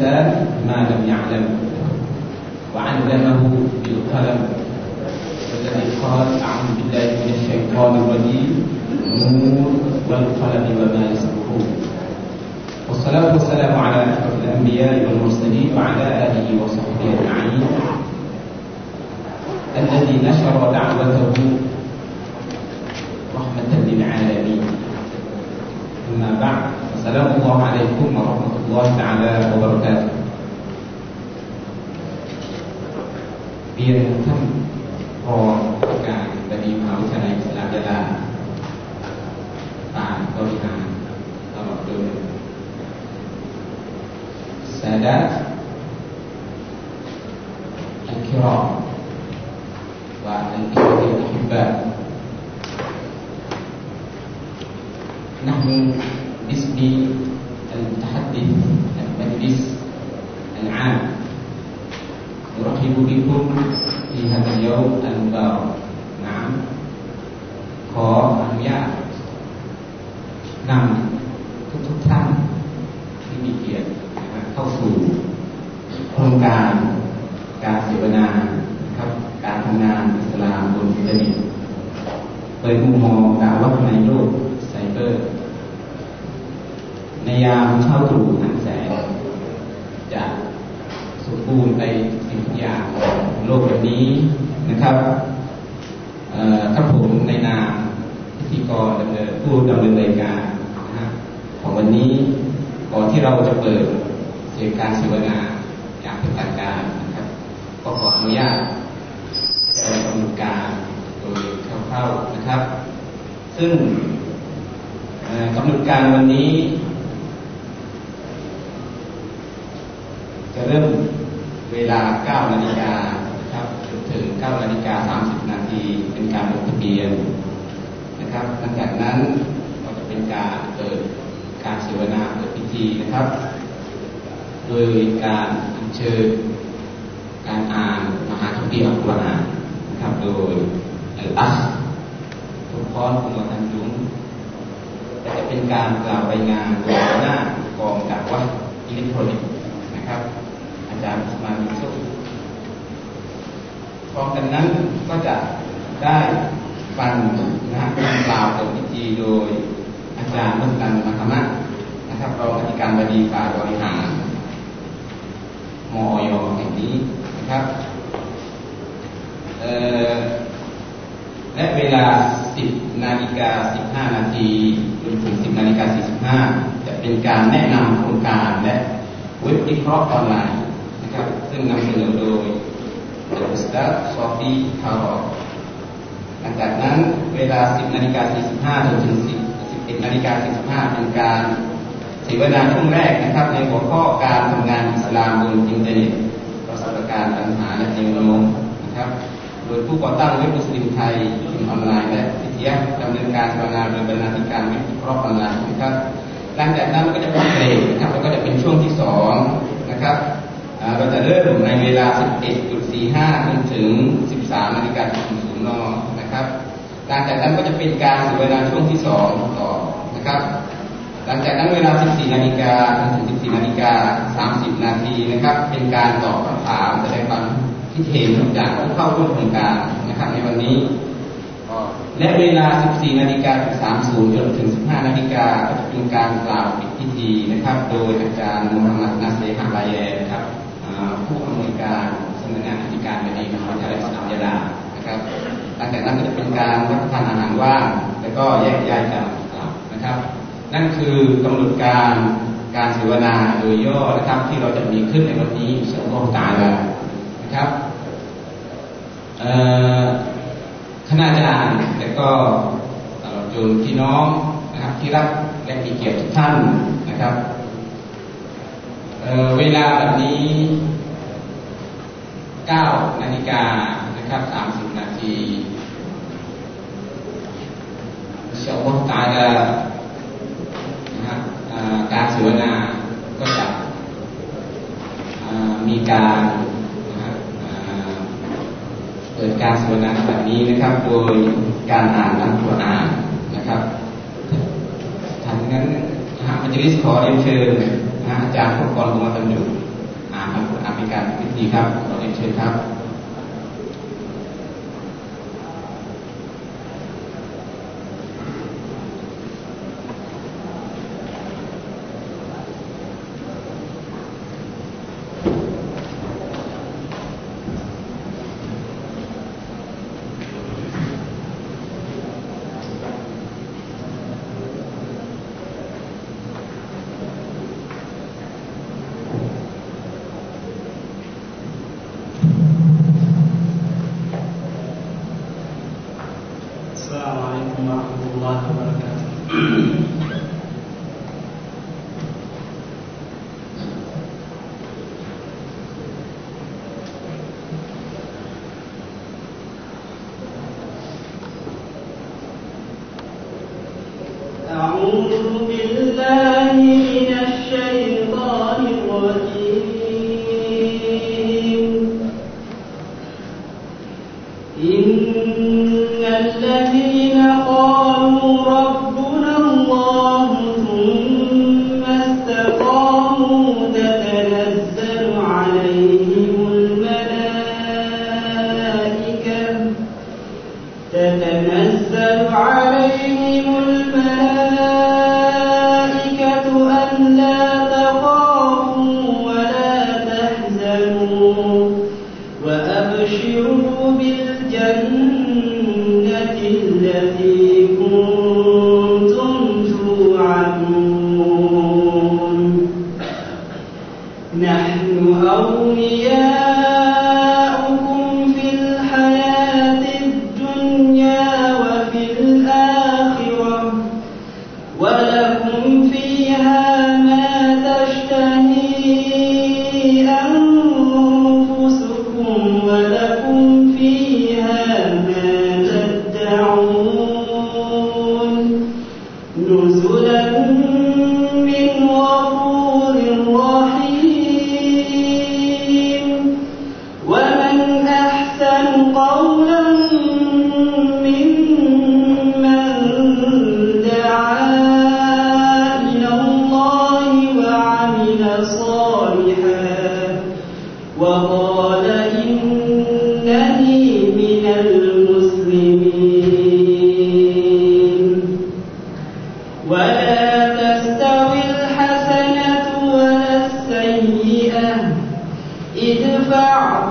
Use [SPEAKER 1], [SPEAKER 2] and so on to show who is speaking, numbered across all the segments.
[SPEAKER 1] الإنسان ما لم يعلم. وعلمه بالقلم. والذي قال أعوذ بالله من الشيطان الرجيم. نور والقلم وما يسطرون والصلاة والسلام على أشرف الأنبياء والمرسلين وعلى آله وصحبه أجمعين. الذي نشر دعوته رحمة للعالمين. أما بعد السلام الله عليكم ورحمة الله تعالى وبركاته เรียนท่านพอการบดีมหาวิทยาลัยอิสลามยะลาฝ่ายบริหารตลอดโดย السادات الكرام والإخوة الأحباء نحن is being การวันนี้ จะเริ่มเวลา 9 นาฬิกาครับถึง 9 นาฬิกา 30 นาทีเป็นการลงทะเบียนนะครับ หลังจากนั้นก็จะเป็นการเปิดการเสวนาเปิดพิธีนะครับ โดยการอัญเชิญการอ่านมหาคัมภีร์อัลกุรอานนะครับ โดยอัลอัสทุกข้อคุมตันยุงและ จะเป็นการกล่าวรายงานหน้ากองดักวัดอิเล็กทรอนิกส์นะครับ อาจารย์สมามิสุพร้อมกันนั้นก็จะได้ฟังนะฮะการกล่าวเปิดพิธีโดยอาจารย์มุสตันมัคมะนะครับรองอธิการบดีฝ่ายบริหารมอยแห่งนี้นะครับเอ่อ และเวลา 10 นาฬิกา 15 นาทีจนถึง 10 นาฬิกา 45 จะเป็นการแนะนำโครงการและเว็บวิเคราะห์ออนไลน์นะครับ ซึ่งนำเสนอโดยอุสตาซอฟีคาร์ เอ่อหลังจากนั้นเวลา 10 นาฬิกา 45 จนถึง 10 11 นาฬิกา 45 เป็นการเสวนาช่วงแรกนะครับ ในหัวข้อการทำงานอิสลามบนอินเทอร์เน็ตประสบการณ์ปัญหาและเจงระมงนะครับ โดยผู้ก่อตั้งเว็บมุสลิมไทยพิมพ์ออนไลน์และวิทยาดำเนินการทำงานโดยบรรณาธิการเว็บอิกเราะอ์ออนไลน์นะครับหลังจากนั้นก็จะพักเบรกนะครับแล้วก็จะเป็นช่วงที่สองนะครับเราจะเริ่มในเวลา 11.45จนถึง 13นาฬิกา00นนะครับ หลังจากนั้นก็จะเป็นการเสวนาช่วงที่สองต่อนะครับ หลังจากนั้นเวลา 14นาฬิกาถึง 14นาฬิกา30 นาทีนะครับ เป็นการตอบคำถามแสดงความ คิดเห็นจากผู้เข้าร่วมโครงการนะครับในวันนี้ และเวลา 14 นาฬิกาถึง30 จนถึง 15 นาฬิกาก็จะเป็นการกล่าวปิดพิธีนะครับ โดยอาจารย์มูฮัมหมัดนาเซฮะลายแยนะครับผู้อำนวยการสำนักงานอธิการบดีมหาวิทยาลัยสลามยะลานะครับหลังจากนั้นก็จะเป็นการรับประทานอาหารว่างแล้วก็แยกย้ายกันกลับนะครับ นั่นคือกำหนดการการเสวนาโดยย่อนะครับ ที่เราจะมีขึ้นในวันนี้อินชาอัลลอฮฺตาลานะครับ คณาจารย์และก็ตลอดจนพี่น้องนะครับที่รักและมีเกียรติทุกท่านนะครับเเวลาแบบนี้9นาฬิกานะครับ30 นาทีอินชาอัลลอฮฺตาลานะครับการเสวนาก็จะมีการ เกิดการสวนาแบบนี้นะครับ โดยการอ่านอัลกุรอานนะครับทางนั้นฮะมัจลิสขอเรียนเชิญนะอาจารย์พกรกุมาตันดุในการพิธีครับขอเรียนเชิญครับ
[SPEAKER 2] نحن أولياء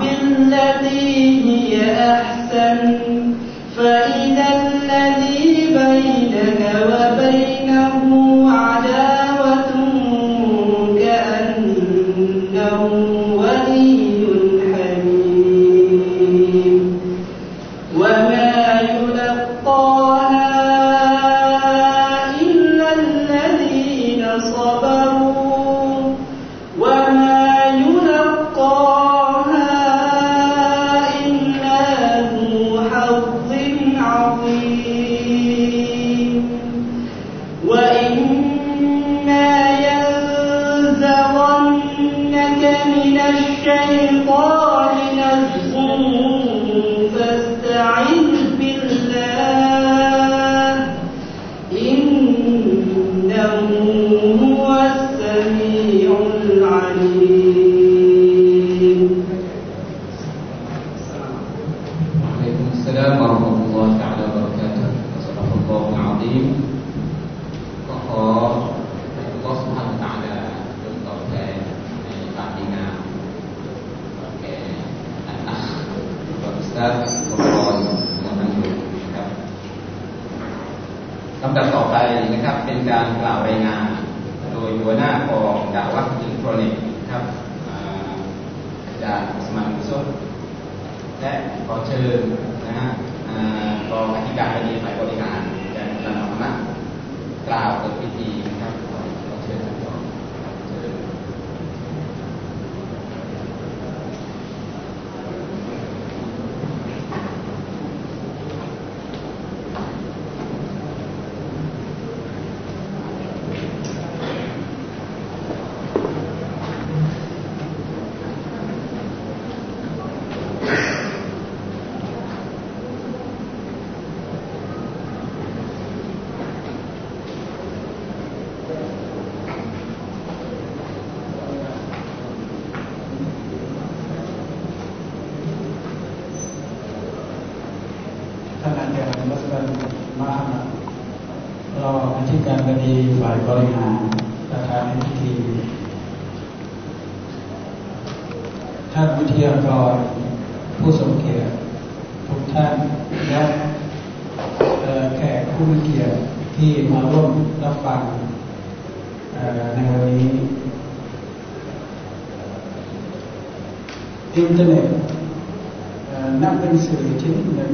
[SPEAKER 2] بالتي هي أحسن. า
[SPEAKER 1] ยบริหารประ
[SPEAKER 3] ธานพิธีท่านวิทยากรผู้ทรงเกียรติทุกท่านและแขกผู้มีเกียรติที่มาร่วมรับฟังในวันนี้ อินเทอร์เน็ตนับเป็นสื่อชนิดหนึ่ง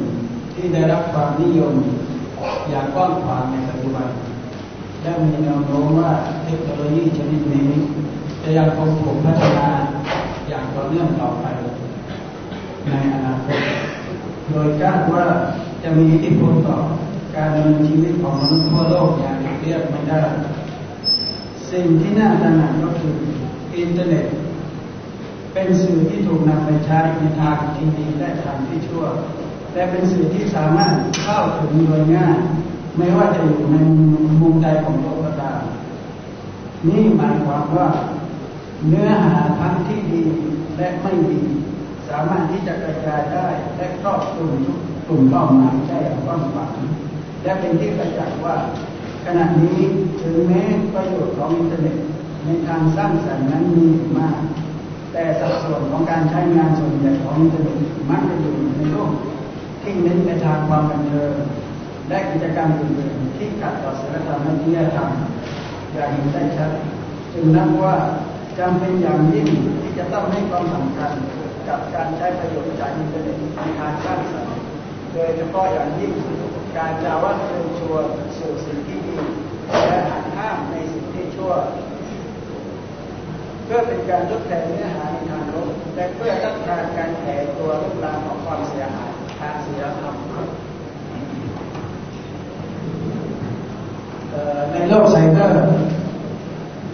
[SPEAKER 3] ที่ได้รับความนิยมอย่างกว้างขวางในปัจจุบัน และมีแนวโน้มว่าเทคโนโลยีชนิดนี้ จะยังคงถูกพัฒนาอย่างต่อเนื่องต่อไป ในอนาคต โดยคาดว่าจะมีอิทธิพลต่อการดำเนินชีวิตของมนุษย์ทั่วโลกอย่างเรียกไม่ได้ สิ่งที่น่าตระหนักก็คืออินเทอร์เน็ต เป็นสื่อที่ถูกนำไปใช้ในทางที่ดีและทางที่ชั่วแต่เป็นสื่อที่สามารถเข้าถึงโดยง่าย ไม่ว่าจะอยู่ในมุมใดของโลกก็ตามนี่หมายความว่าเนื้อหาทั้งที่ดีและไม่ดี สามารถที่จะกระจายได้และครอบคลุมทุกกลุ่มเป้าหมายได้อย่างกว้างขวางและเป็นที่ประจักษ์ว่า ขณะนี้ถึงแม้ประโยชน์ของอินเทอร์เน็ตในทางสร้างสรรค์นั้นมีมาก แต่สัดส่วนของการใช้งานส่วนใหญ่ของอินเทอร์เน็ตมักจะอยู่ในโลกที่เน้นไปทางความบันเทิง และกิจกรรมอื่นๆที่ขัดต่อศีลธรรมและจริยธรรมอย่างเห็นได้ชัดจึงนับว่าจำเป็นอย่างยิ่งที่จะต้องให้ความสำคัญกับการใช้ประโยชน์จากอินเทอร์เน็ตในทางสร้างสรรค์โดยเฉพาะอย่างยิ่งการดะอฺวะฮฺเชิญชวนสู่สิ่งที่ดีและหักห้ามในสิ่งที่ชั่ว เพื่อเป็นการทดแทนเนื้อหาในทางลบและเพื่อต้านทานการแผ่ตัวลุกลามของความเสียหายทางศีลธรรม ในโลกไซเบอร์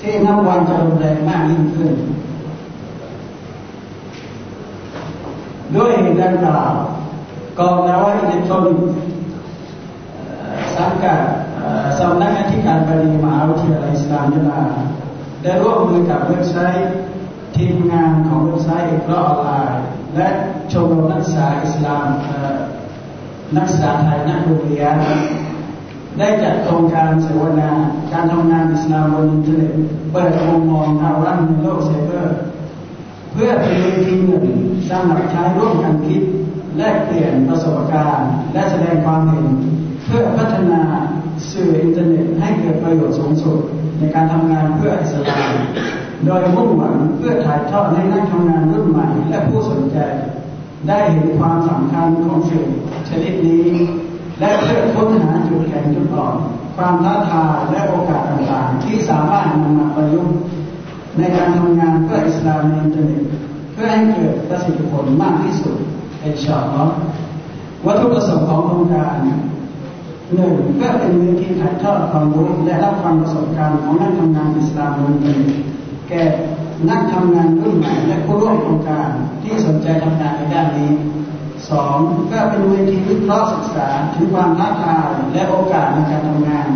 [SPEAKER 3] ที่นับวันจะรุนแรงมากยิ่งขึ้น ด้วยเหตุดังกล่าวกองนาวอิเล็กทรอนิกส์สังกัดสำนักอธิการบดีมหาวิทยาลัยอิสลามยะลาได้ร่วมมือกับเว็บไซต์ทีมงานของเว็บไซต์อิกเราะอ์ออนไลน์และชมรมนักศึกษาอิสลามนักศึกษาไทยนักเรียน ได้จัดโครงการเสวนาการทำงานอิสลามบนอินเทอร์เน็ตเปิดมุมมองดะอฺวะฮฺในโลกไซเบอร์เพื่อเป็นเวทีหนึ่งสร้างหลักใช้ร่วมกันคิด แลกเปลี่ยนประสบการณ์ และแสดงความเห็น เพื่อพัฒนาสื่ออินเทอร์เน็ตให้เกิดประโยชน์สูงสุด ในการทำงานเพื่ออิสลาม โดยมุ่งหวังเพื่อถ่ายทอดให้นักทำงานรุ่นใหม่และผู้สนใจ ได้เห็นความสำคัญของสื่อชนิดนี้ และเพื่อค้นหาจุดแข็งจุดอ่อนความท้าทายและโอกาสต่างๆ ที่สามารถนำมาประยุกต์ในการทำงานเพื่ออิสลามในอินเทอร์เน็ตเพื่อให้เกิดประสิทธิผลมากที่สุดإن شاء الله วัตถุประสงค์ของโครงการหนึ่งเพื่อเป็นเวทีถ่ายทอดความรู้และรับฟังประสบการณ์ของนักทำงานอิสลามบนอินเทอร์เน็ตแก่นักทำงานรุ่นใหม่และผู้ร่วมโครงการที่สนใจทำงานในด้านนี้ สองเพื่อเป็นเวทีวิเคราะห์ศึกษาถึงความท้าทายและโอกาสในการทำงาน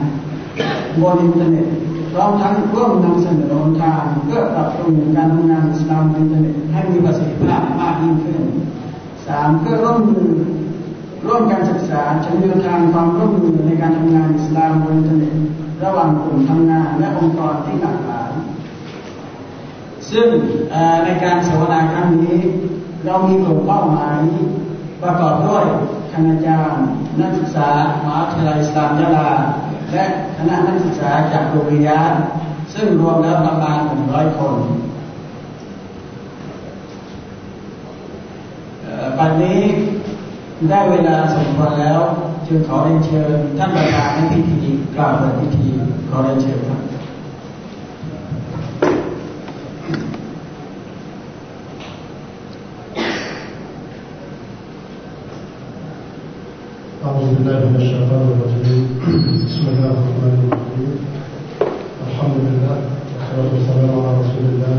[SPEAKER 3] บนอินเทอร์เน็ตพร้อมทั้งร่วมนำเสนอหนทางเพื่อปรับปรุงการทำงานอิสลามอินเทอร์เน็ตให้มีประสิทธิภาพมากยิ่งขึ้นสามเพื่อร่วมมือร่วมการศึกษาเชิงแนวทางความร่วมมือในการทำงานอิสลามบนอินเทอร์เน็ตระหว่างกลุ่มทำงานและองค์กรที่หลากหลายซึ่งในการเสวนาครั้งนี้ เรามีกลุ่มเป้าหมาย ประกอบด้วยคณาจารย์ นักศึกษามหาวิทยาลัยสามยะลา และคณะนักศึกษาจากโรงเรียนซึ่งรวมแล้วประมาณหนึ่งร้อยคนบัดนี้ได้เวลาสมควรแล้ว จึงขอเรียนเชิญท่านประธานในพิธีกล่าวเปิดพิธีขอเรียนเชิญครับ
[SPEAKER 4] بالله من الشيطان الرجيم. بسم الله الرحمن الرحيم. الحمد لله والصلاة والسلام على رسول الله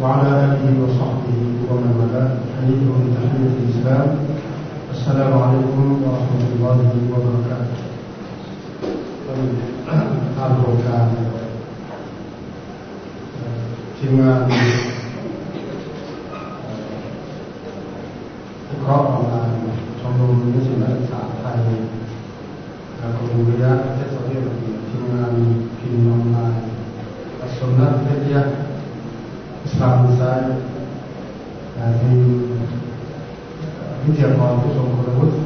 [SPEAKER 4] وعلى آله وصحبه ومن والاه. حييكم بتحية الإسلام. السلام عليكم ورحمة الله وبركاته. Saya sebagai dengan kini online sunnah media Islam saya dari วิทยากรผู้ทรงคุณวุฒิ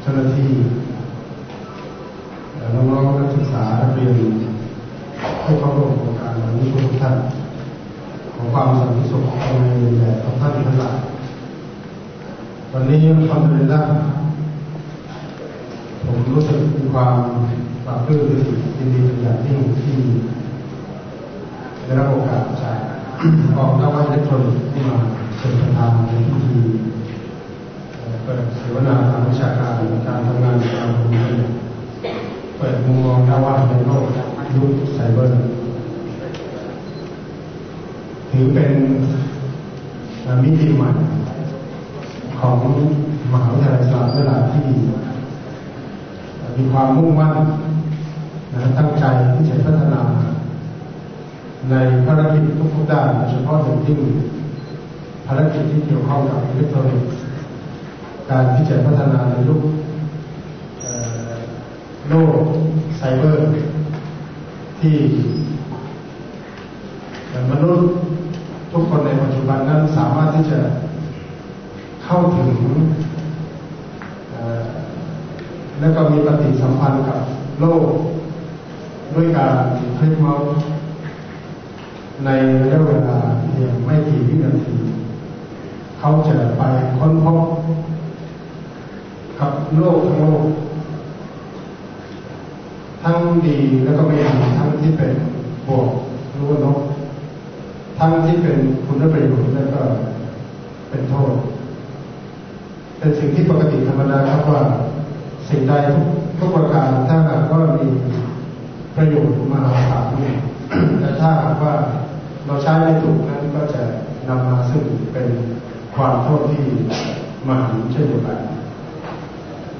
[SPEAKER 4] เจ้าหน้าที่น้องๆนักศึกษาเรียนผู้เข้าร่วมโครงการวันนี้ทุกท่านขอความสันติสุขในแด่ทุกท่านทั้งหลายวันนี้ทำเลยละผม รู้สึกมีความปลาบปลื้มยินดีเป็นอย่างยิ่งที่ได้รับโอกาสจากกองทัพอิเล็กทรอนิกส์ที่มาเชิญประธานในพิธีเปิดเสวนาทางวิชาการการทำงานในการคุมเปิดมุมมองด้านว่าในโลกยุคไซเบอร์ถือเป็นมิติใหม่ของมหาวิทยาลัยสระเวลาที่ มีความมุ่งมั่นนะตั้งใจที่จะพัฒนา ในภารกิจทุกๆด้านโดยเฉพาะอย่างที่งภารกิจที่เกี่ยวข้องกับอิเล็กทรอนิกส์การที่จะพัฒนาในยุคโลกไซเบอร์ ที่มนุษย์ทุกคนในปัจจุบันนั้นสามารถที่จะเข้าถึง และก็มีปฏิสัมพันธ์กับโลก ด้วยการคลิกเมาส์ในระยะเวลาเพียงไม่กี่วินาที เขาจะไปค้นพบกับโลกทั้งโลก ทั้งดีแล้วก็ไม่ดีทั้งที่เป็นบวกหรือว่าลบทั้งที่เป็นคุณประโยชน์แล้วก็เป็นโทษ เป็นสิ่งที่ปกติธรรมดาครับว่า สิ่งใดทุกประการถ้าหากว่ามีประโยชน์มหาศาลเนี่ยแต่ถ้าหากว่าเราใช้ไม่ถูกนั้นก็จะนำมาซึ่งเป็นความโทษที่มหันเช่นเดียวกัน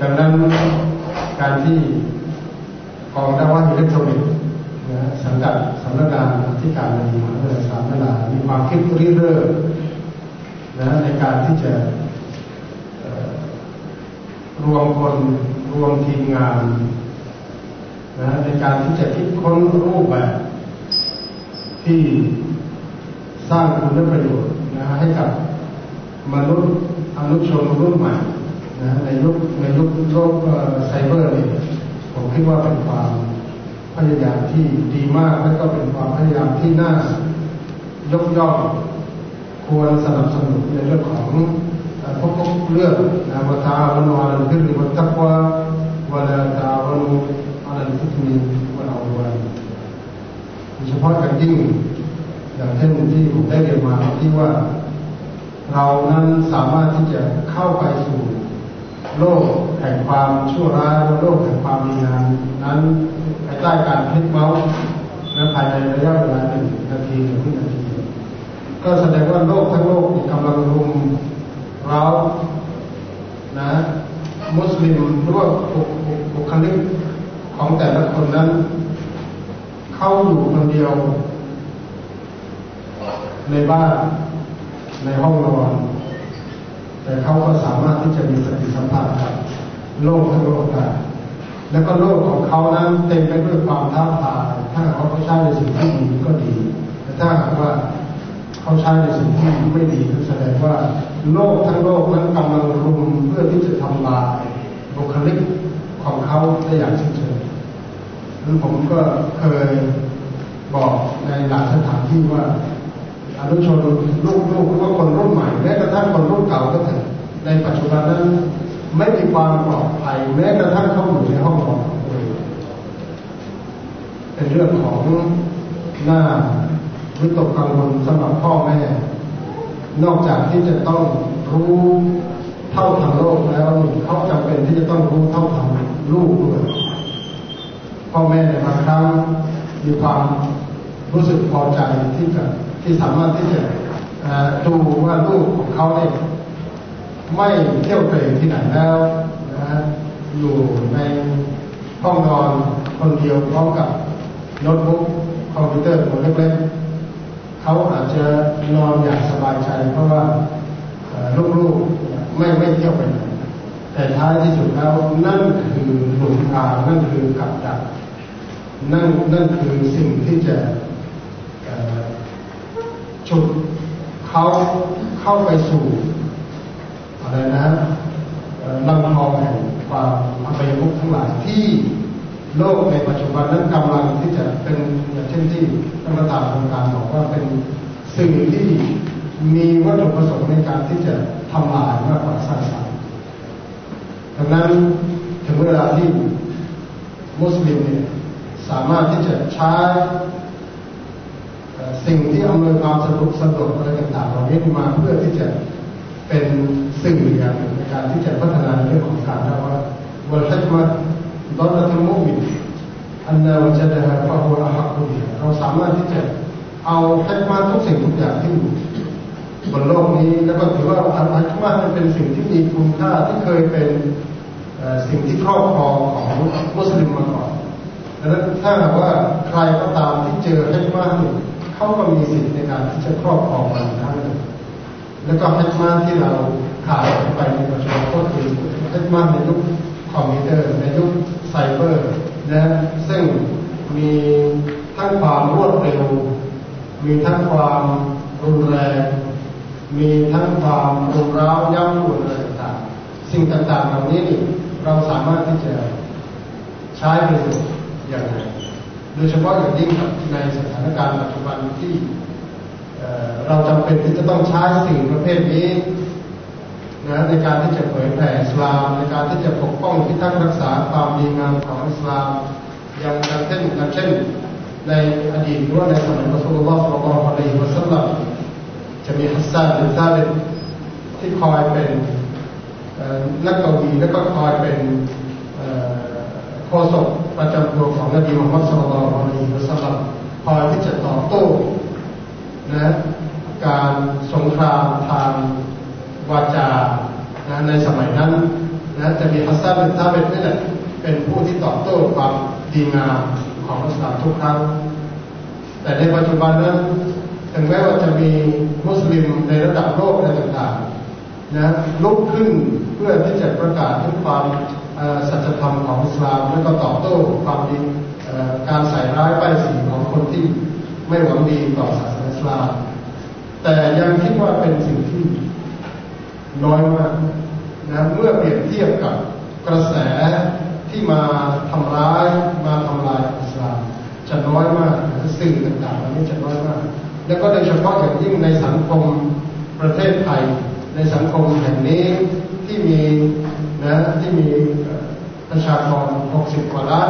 [SPEAKER 4] ดังนั้นการที่กองด้านอิเล็กทรอนิกส์สังกัดสำนักงานที่การบริหารเวลาสามเวลามีความคิดริเริ่มนะในการที่จะ รวมคนรวมทีมงานนะในการที่จะคิดค้นรูปแบบ ที่สร้างคุณประโยชน์นะให้กับมนุษย์อนุชนรุ่นใหม่นะในยุคในยุคโลกไซเบอร์นี่ผมคิดว่าเป็นความพยายามที่ดีมากและก็เป็นความพยายามที่น่ายกย่องควรสนับสนุนในเรื่องของ พวกเรื่องนะวตาวันวานันพิริวัตกวาวลาตาวันอันทุกมีวันเอานโดยเฉพาะอย่างยิ่งอย่างเช่นที่ผมได้เรียนมาที่ว่าเรานั้นสามารถที่จะเข้าไปสู่โลกแห่งความชั่วร้ายโลกแห่งความดีงามนั้นภายใต้การพลิกเมาส์และภายในระยะเวลาหนึ่งนาทีหรือวินาทีก็แสดงว่าโลกทั้งโลกกำลังรุม เรานะ มุสลิมหรือว่าบุคลิกของแต่ละคนนั้น เข้าอยู่คนเดียว ในบ้านในห้องนอน แต่เขาก็สามารถที่จะมีสติสัมผัสกับโลกทั้งโลกได้แล้วก็โลกของเขานั้นเต็มไปด้วยความท้าทายถ้าเขาใช้ในสิ่งที่ดีก็ดีแต่ถ้าหากว่า เขาใช้ในสิ่งที่ไม่ดีแสดงว่าโลกทั้งโลกนั้นกำลังรุมเพื่อที่จะทำลายบุคลิกของเขาได้อย่างเฉยๆนั้นผมก็เคยบอกในหลายสถานที่ว่าอนุชนลูกๆหรือว่าคนรุ่นใหม่แม้กระทั่งคนรุ่นเก่าก็เถอะในปัจจุบันนั้นไม่มีความปลอดภัยแม้กระทั่งเข้าอยู่ในห้องนอนเป็นเรื่องของหน้า วิตกกังวลสำหรับพ่อแม่ นอกจากที่จะต้องรู้เท่าทันโลกแล้วเขาจำเป็นที่จะต้องรู้เท่าทันลูกด้วยพ่อแม่ในบางครั้งมีความรู้สึกพอใจที่จะที่สามารถที่จะดูว่าลูกของเขาเนี่ยไม่เที่ยวเตะที่ไหนแล้วนะอยู่ในห้องนอนคนเดียวพร้อมกับโน้ตบุ๊กคอมพิวเตอร์ตัวเล็กๆ เขาอาจจะนอนอย่างสบายใจ เพราะว่าลูกๆไม่ไม่เที่ยวไปไหนแต่ท้ายที่สุดแล้วนั่นคือหลุมทางนั่นคือกับดักนั่นนั่นคือสิ่งที่จะฉุดเขาเข้าไปสู่อะไรนะลำคอแห่งความอภัยมุขทั้งหลายที่ โลกในปัจจุบันนั้นกำลังที่จะเป็นอย่างเช่นที่ท่านประธานโครงการบอกว่าเป็นสิ่งที่มีวัตถุประสงค์ในการที่จะทำลายมากกว่าสร้างสรรค์ดังนั้นถึงเวลาที่มุสลิมเนี่ยสามารถที่จะใช้สิ่งที่อำนวยความสะดวกสะดวกอะไรต่างๆเหล่านี้มาเพื่อที่จะเป็นสื่ออย่างในการที่จะพัฒนาเรื่องของการทำว่าวันที่าตอนนั้นมุมิ นอันนั้นวจะได้พระโอรหักบุญเราสามารถที่จะเอาแค่มาทุกสิ่งทุกอย่างที่บนโลกนี้แล้วก็ถือว่าอัลฮักมาเป็นสิ่งที่มีคุณค่าที่เคยเป็นสิ่งที่ครอบครองของมุสลิมมาก่อนดังนั้นถ้าหากว่าใครก็ตามที่เจอฮักมาเนี่ยเขาก็มีสิทธิ์ในการที่จะครอบครองมันทั้งนั้นแล้วก็ฮักมาที่เราขาดไปในปัจจุบันก็คือฮักมาในยุค คอมพิวเตอร์ในยุคไซเบอร์นะซึ่งมีทั้งความรวดเร็ว มีทั้งความรุนแรง มีทั้งความรุนร้าวย่ำรุนอะไรต่างๆสิ่งต่างๆเหล่านี้เราสามารถที่จะใช้ประโยชน์อย่างไรโดยเฉพาะอย่างยิ่งในสถานการณ์ปัจจุบันที่เราจำเป็นที่จะต้องใช้สิ่งประเภทนี้ นะในการที่จะเผยแผ่อิสลาม ในการที่จะปกป้องพิทักษ์รักษาความดีงามของอิสลามอย่างเช่นอย่างเช่น ในอดีตหรือว่าในสมัยรัสลลอฮ์สุลลัลอะลัยฮิวะสัลลัมจะมีฮัสซันเป็นซาเบตที่คอยเป็นนักกวีแล้วก็คอยเป็นโฆษกประจำตัวของนบีมุฮัมมัดสุลลัลอะลัยฮิวะสัลลัมคอยที่จะตอบโต้นะการสงครามทางวาจา ในสมัยนั้นนะจะมีฮัสซันเป็นซาเบตนี่แหละเป็นผู้ที่ตอบโต้ความดีงามของอิสลามทุกครั้ง แต่ในปัจจุบันนั้นถึงแม้ว่าจะมีมุสลิมในระดับโลกอะไรต่างๆนะลุกขึ้นเพื่อที่จะประกาศถึงความสัจธรรมของอิสลามและก็ตอบโต้ความดีการใส่ร้ายป้ายสีของคนที่ไม่หวังดีต่อศาสนาอิสลาม แต่ยังคิดว่าเป็นสิ่งที่น้อยมาก นะเมื่อเปรียบเทียบกับกระแสที่มาทำร้ายมาทำลายอิสลามจะน้อยมากสื่อต่างๆนี้จะน้อยมาก แล้วก็โดยเฉพาะอย่างยิ่งในสังคมประเทศไทย ในสังคมแห่งนี้ที่มีนะที่มีประชากร 60 กว่าล้าน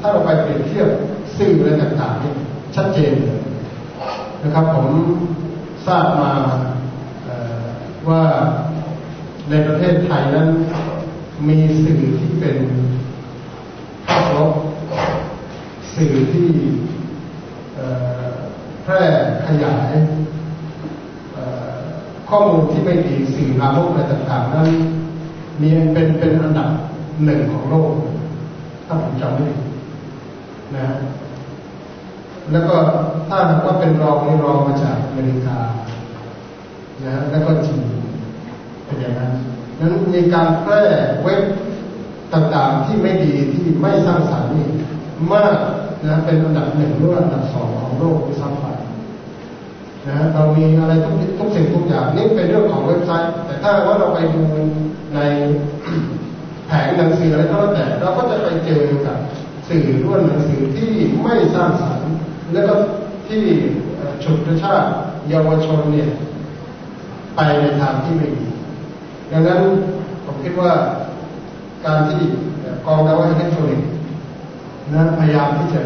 [SPEAKER 4] ถ้าเราไปเปรียบเทียบสื่ออะไรต่างๆนี่ชัดเจนนะครับผมทราบมาว่า ในประเทศไทยนั้นมีสื่อที่เป็นภาพลบสื่อที่แพร่ขยายข้อมูลที่ไม่ดีสิ่งลามกอะไรต่างๆนั้นมีเป็นเป็นอันดับหนึ่งของโลกถ้าผมจำไม่ผิดนะแล้วก็ถ้าหากว่าเป็นรองนี่รองมาจากอเมริกานะแล้วก็จีน เป็นอย่างนั้นนั้นมีการแพร่เว็บต่างๆที่ไม่ดีที่ไม่สร้างสรรค์นี่มากนะเป็นอันดับหนึ่งหรืออันดับสองของโลกที่ซ้ำไปนะเรามีอะไรทุกทุกสิ่งทุกอย่างนี่เป็นเรื่องของเว็บไซต์ แต่ถ้าว่าเราไปดูในแผงหนังสืออะไรก็แล้วแต่ เราก็จะไปเจอกับสื่อร่วนหนังสือที่ไม่สร้างสรรค์ แล้วก็ที่ฉุดกระชากเยาวชนเนี่ย ไปในทางที่ไม่ดี ดังนั้นผมคิดว่าการที่กองดาวอิเล็กทรอนิกส์นะพยายามที่จะ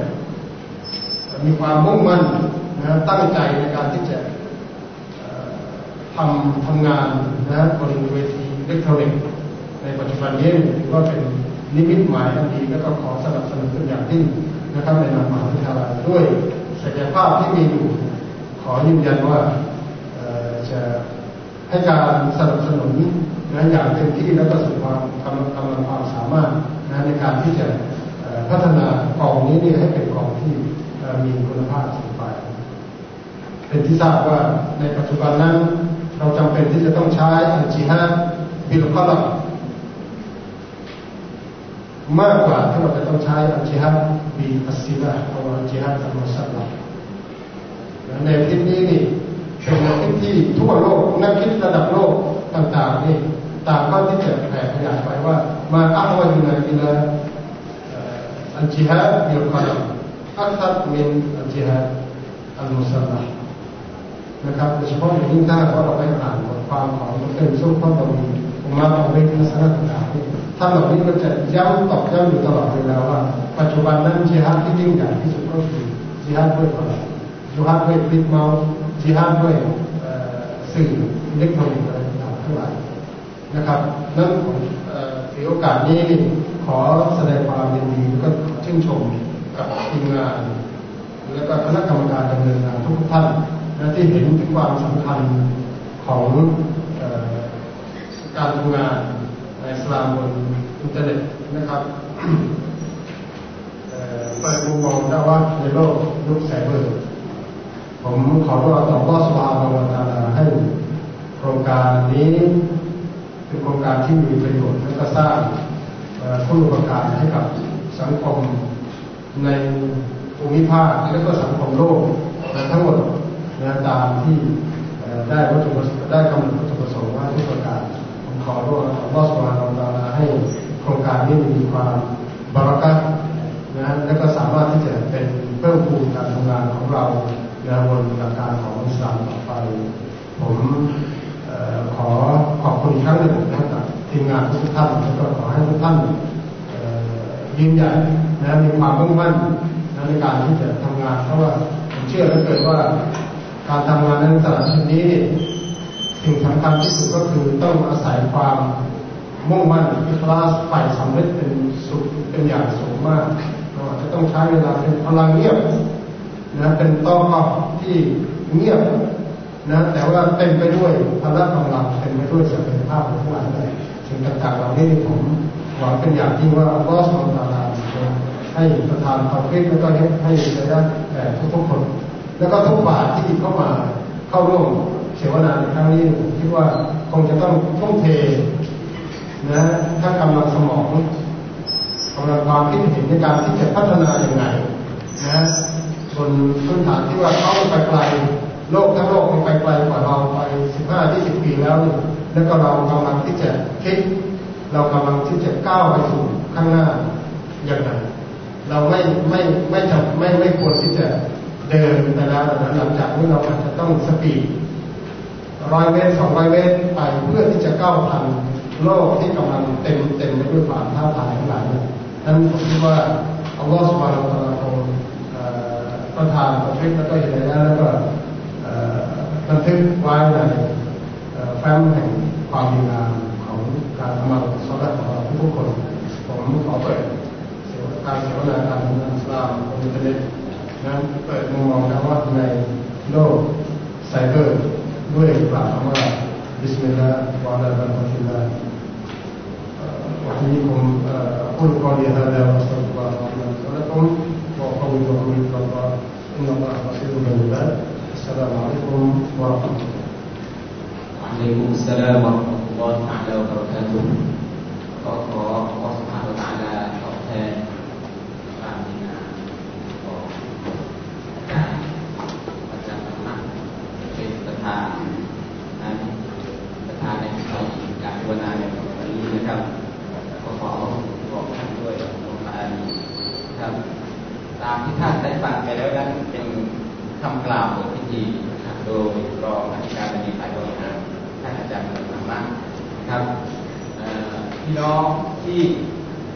[SPEAKER 4] มีความมุ่งมั่นนะตั้งใจในการที่จะทำทำงานนะบนเวทีอิเล็กทรอนิกส์ในปัจจุบันนี้ถือว่าเป็นนิมิตหมายอันดีแล้วก็ขอสนับสนุนเป็นอย่างยิ่งนะครับในนามมหาวิทยาลัยด้วยศักยภาพที่มีอยู่ ขอยืนยันว่าจะ ให้การสนับสนุนนะอย่างเต็มที่แล้วก็สุดความกำลังความสามารถนะในการที่จะพัฒนากองนี้นี่ให้เป็นกองที่มีคุณภาพสูงไปเป็นที่ทราบว่าในปัจจุบันนั้นเราจำเป็นที่จะต้องใช้อัลจิฮาบิลคอลับมากกว่าที่เราจะต้องใช้อัลจิฮัดบีอัสซีลาหรืออัลจิฮัดอัลมุสลิมในทิศนี้นี่ คิดที่ทั่วโลกนักคิดระดับโลกต่างๆนี่ต่างก็ที่จะแผ่ขยายไปว่ามาอัลวาอยู่ในอิลาอัลจิฮัดบิลกอลัมอัคตัดมินอัลจิฮัดอัลมุสลิมนะครับโดยเฉพาะอย่างยิ่งถ้าเราไปอ่านบทความของดรซุปเปอร์บมีอุมาเอาไว้ทัศนคติท่านเหล่านี้ก็จะย้ำตอกย้ำอยู่ตลอดเวลาว่า ปัจจุบันนั้นจิฮัดที่ยิ่งใหญ่ที่สุดก็คือจิฮัดด้วยพลังจิฮัดด้วยพิษเมา จิฮัดด้วยสื่ออิเล็กทรอนิกส์อะไรต่างๆทั้งหลายนะครับนั่นผมถือโอกาสนี้ขอแสดงความยินดีและก็ชื่นชมกับทีมงาน และก็คณะกรรมการดำเนินงานทุกท่านและที่เห็นถึงความสำคัญของการทำงานอิสลามบนอินเทอร์เน็ตนะครับเปิดมุมมองได้ว่าในโลกยุคไซเบอร์ ผมขอร้ต่อว่าสวาบวตาลาให้โครงการนี้เป็นโครงการที่มีประโยชน์และก็สร้างคุณูปการให้กับสังคมในภูมิภาคและก็สังคมโลกทั้งหมดนะตามที่ได้วัตถุประสงค์ได้กำหนดวัตถุประสงค์ว่าทุกประการผมขอร่วมอัลลอฮฺสุบฮานาอัลลอฮฺให้โครงการนี้มีความบารักัตนะและก็สามารถที่จะเป็นเพิ่มพูนการทำงานของเรา ในบนหลักการของอิสลามต่อไป ผมขอขอบคุณครั้งหนึ่งนะกับทีมงานทุกท่านแล้วก็ขอให้ทุกท่านยืนยันนะมีความมุ่งมั่นในการที่จะทำงาน เพราะว่าผมเชื่อเหลือเกินว่าการทำงานในตลาดชนี้นี่สิ่งสำคัญที่สุดก็คือต้องอาศัยความมุ่งมั่นอิคลาสฝ่ายสำเร็จเป็นสุดเป็นอย่างสูงมากเราอาจจะต้องใช้เวลาเป็นพลังเงียบ นะเป็นต้อที่เงียบนะแต่ว่าเต็มไปด้วยพละกำลังเต็มไปด้วยศักยภาพของผู้อ่านเลยสิ่งต่างๆเหล่านี้ผมหวังเป็นอย่างยิ่ว่าอัลลอฮฺสุลตาราให้ประทานความคิดแล้วก็ให้ระยะแก่ทุกๆคน แล้วก็ทุกบาทที่เข้ามาเข้าร่วมเสวนาในครั้งนี้ผมคิดว่าคงจะต้องทุ่มเทนะถ้ากำลังสมองกำลังความคิดเห็นในการที่จะพัฒนาอย่างไรนะ บนพื้นฐานที่ว่าเขาไปไกลโลกทั้งโลกมันไปไกลกว่าเราไปสิบห้าที่สิบปีแล้ว แล้วก็เรากำลังที่จะคิด เรากำลังที่จะก้าวไปสู่ข้างหน้าอย่างไรเราไม่ไม่ไม่จำไม่ไม่ควรที่จะเดินไปแล้วนะหลังจากนี้เราอาจจะต้องสปีดร้อยเมตรสองร้อยเมตรไปเพื่อที่จะก้าวทันโลกที่กำลังเต็มเต็มไปด้วยความท้าทายทั้งหลายนั้นผมคิดว่าอัลลอฮฺสุบฮานาอัลลอฮฺ คงประทานประทิแล้วก็เห็นแล้วแล้วก็บันทึกไว้ในแฟ้มแห่งความดีงามของการทำงานสำหรับของเราทุกคน ผมขอเปิดการเสวนาการทำงานอิสลามบนอินเทอร์เน็ตนั้นเปิดมุมมองดะอฺวะฮฺในโลกไซเบอร์ด้วยกล่าวคำว่าبسم الله وعلى بركة الله วันนี้ผมพูดก่อนที่จะได้รับสัมภาษณ์แล้วผมขอขอบคุณทุกท่านครับอินนัลลอฮฺบาซิรุบิลอิบาดอัสสลามุ อะลัยกุมวะเราะห์มะตุลลอฮ์
[SPEAKER 1] Waalaikumsalam warahmatullahi taala wabarakatuh. ก็ขอขอสุภาพตาลาตอบแทนความดีงามของอาจารย์อาจารย์ธรรมะเป็นประธานนั้นประธานในการภาวนาในวันนี้นะครับก็ขอบอกท่านด้วยลงมาดีครับ ตามที่ท่านได้ฟังไปแล้วนั้นเป็นคำกล่าวของพิธีโดยรองอธิการบดีฝ่ายบริหารท่านอาจารย์ธรรมะครับพี่น้องที่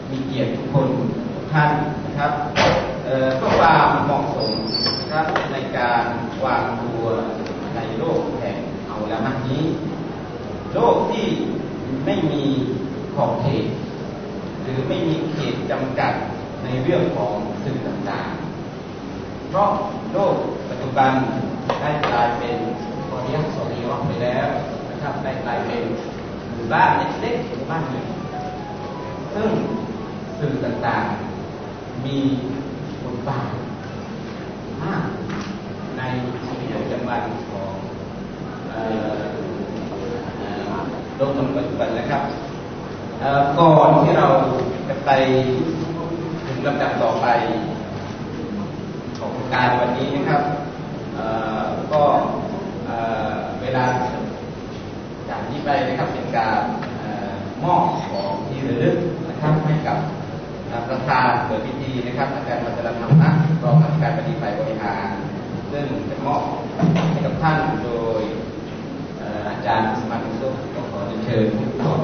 [SPEAKER 1] มีเกียรติทุกคนทุกท่านนะครับเพื่อความเหมาะสมนะครับในการวางตัวในโลกแห่งเอาละมักนี้ โลกที่ไม่มีขอบเขตหรือไม่มีเขตจำกัดในเรื่องของ สื่อต่างๆ เพราะโลกปัจจุบันได้กลายเป็นพอเรียกสอรีวไปแล้วนะครับได้กลายเป็นหมู่บ้านเล็กๆหมู่บ้านหนึ่งซึ่งสื่อต่างๆ มีบทบาทมากในชีวิตประจำวันของโลกปัจจุบันนะครับก่อนที่เราจะไป ลำดับต่อไปของการวันนี้นะครับก็เวลาจากนี้ไปนะครับเป็นการมอบของที่ระลึกนะครับให้กับประธานเปิดพิธีนะครับอาจารย์มัจจรธรรมะรองอธิการบดีฝ่ายบริหารซึ่งจะมอบให้กับท่านโดยอาจารย์สมาธิสุขก็ขอเรียนเชิญทุก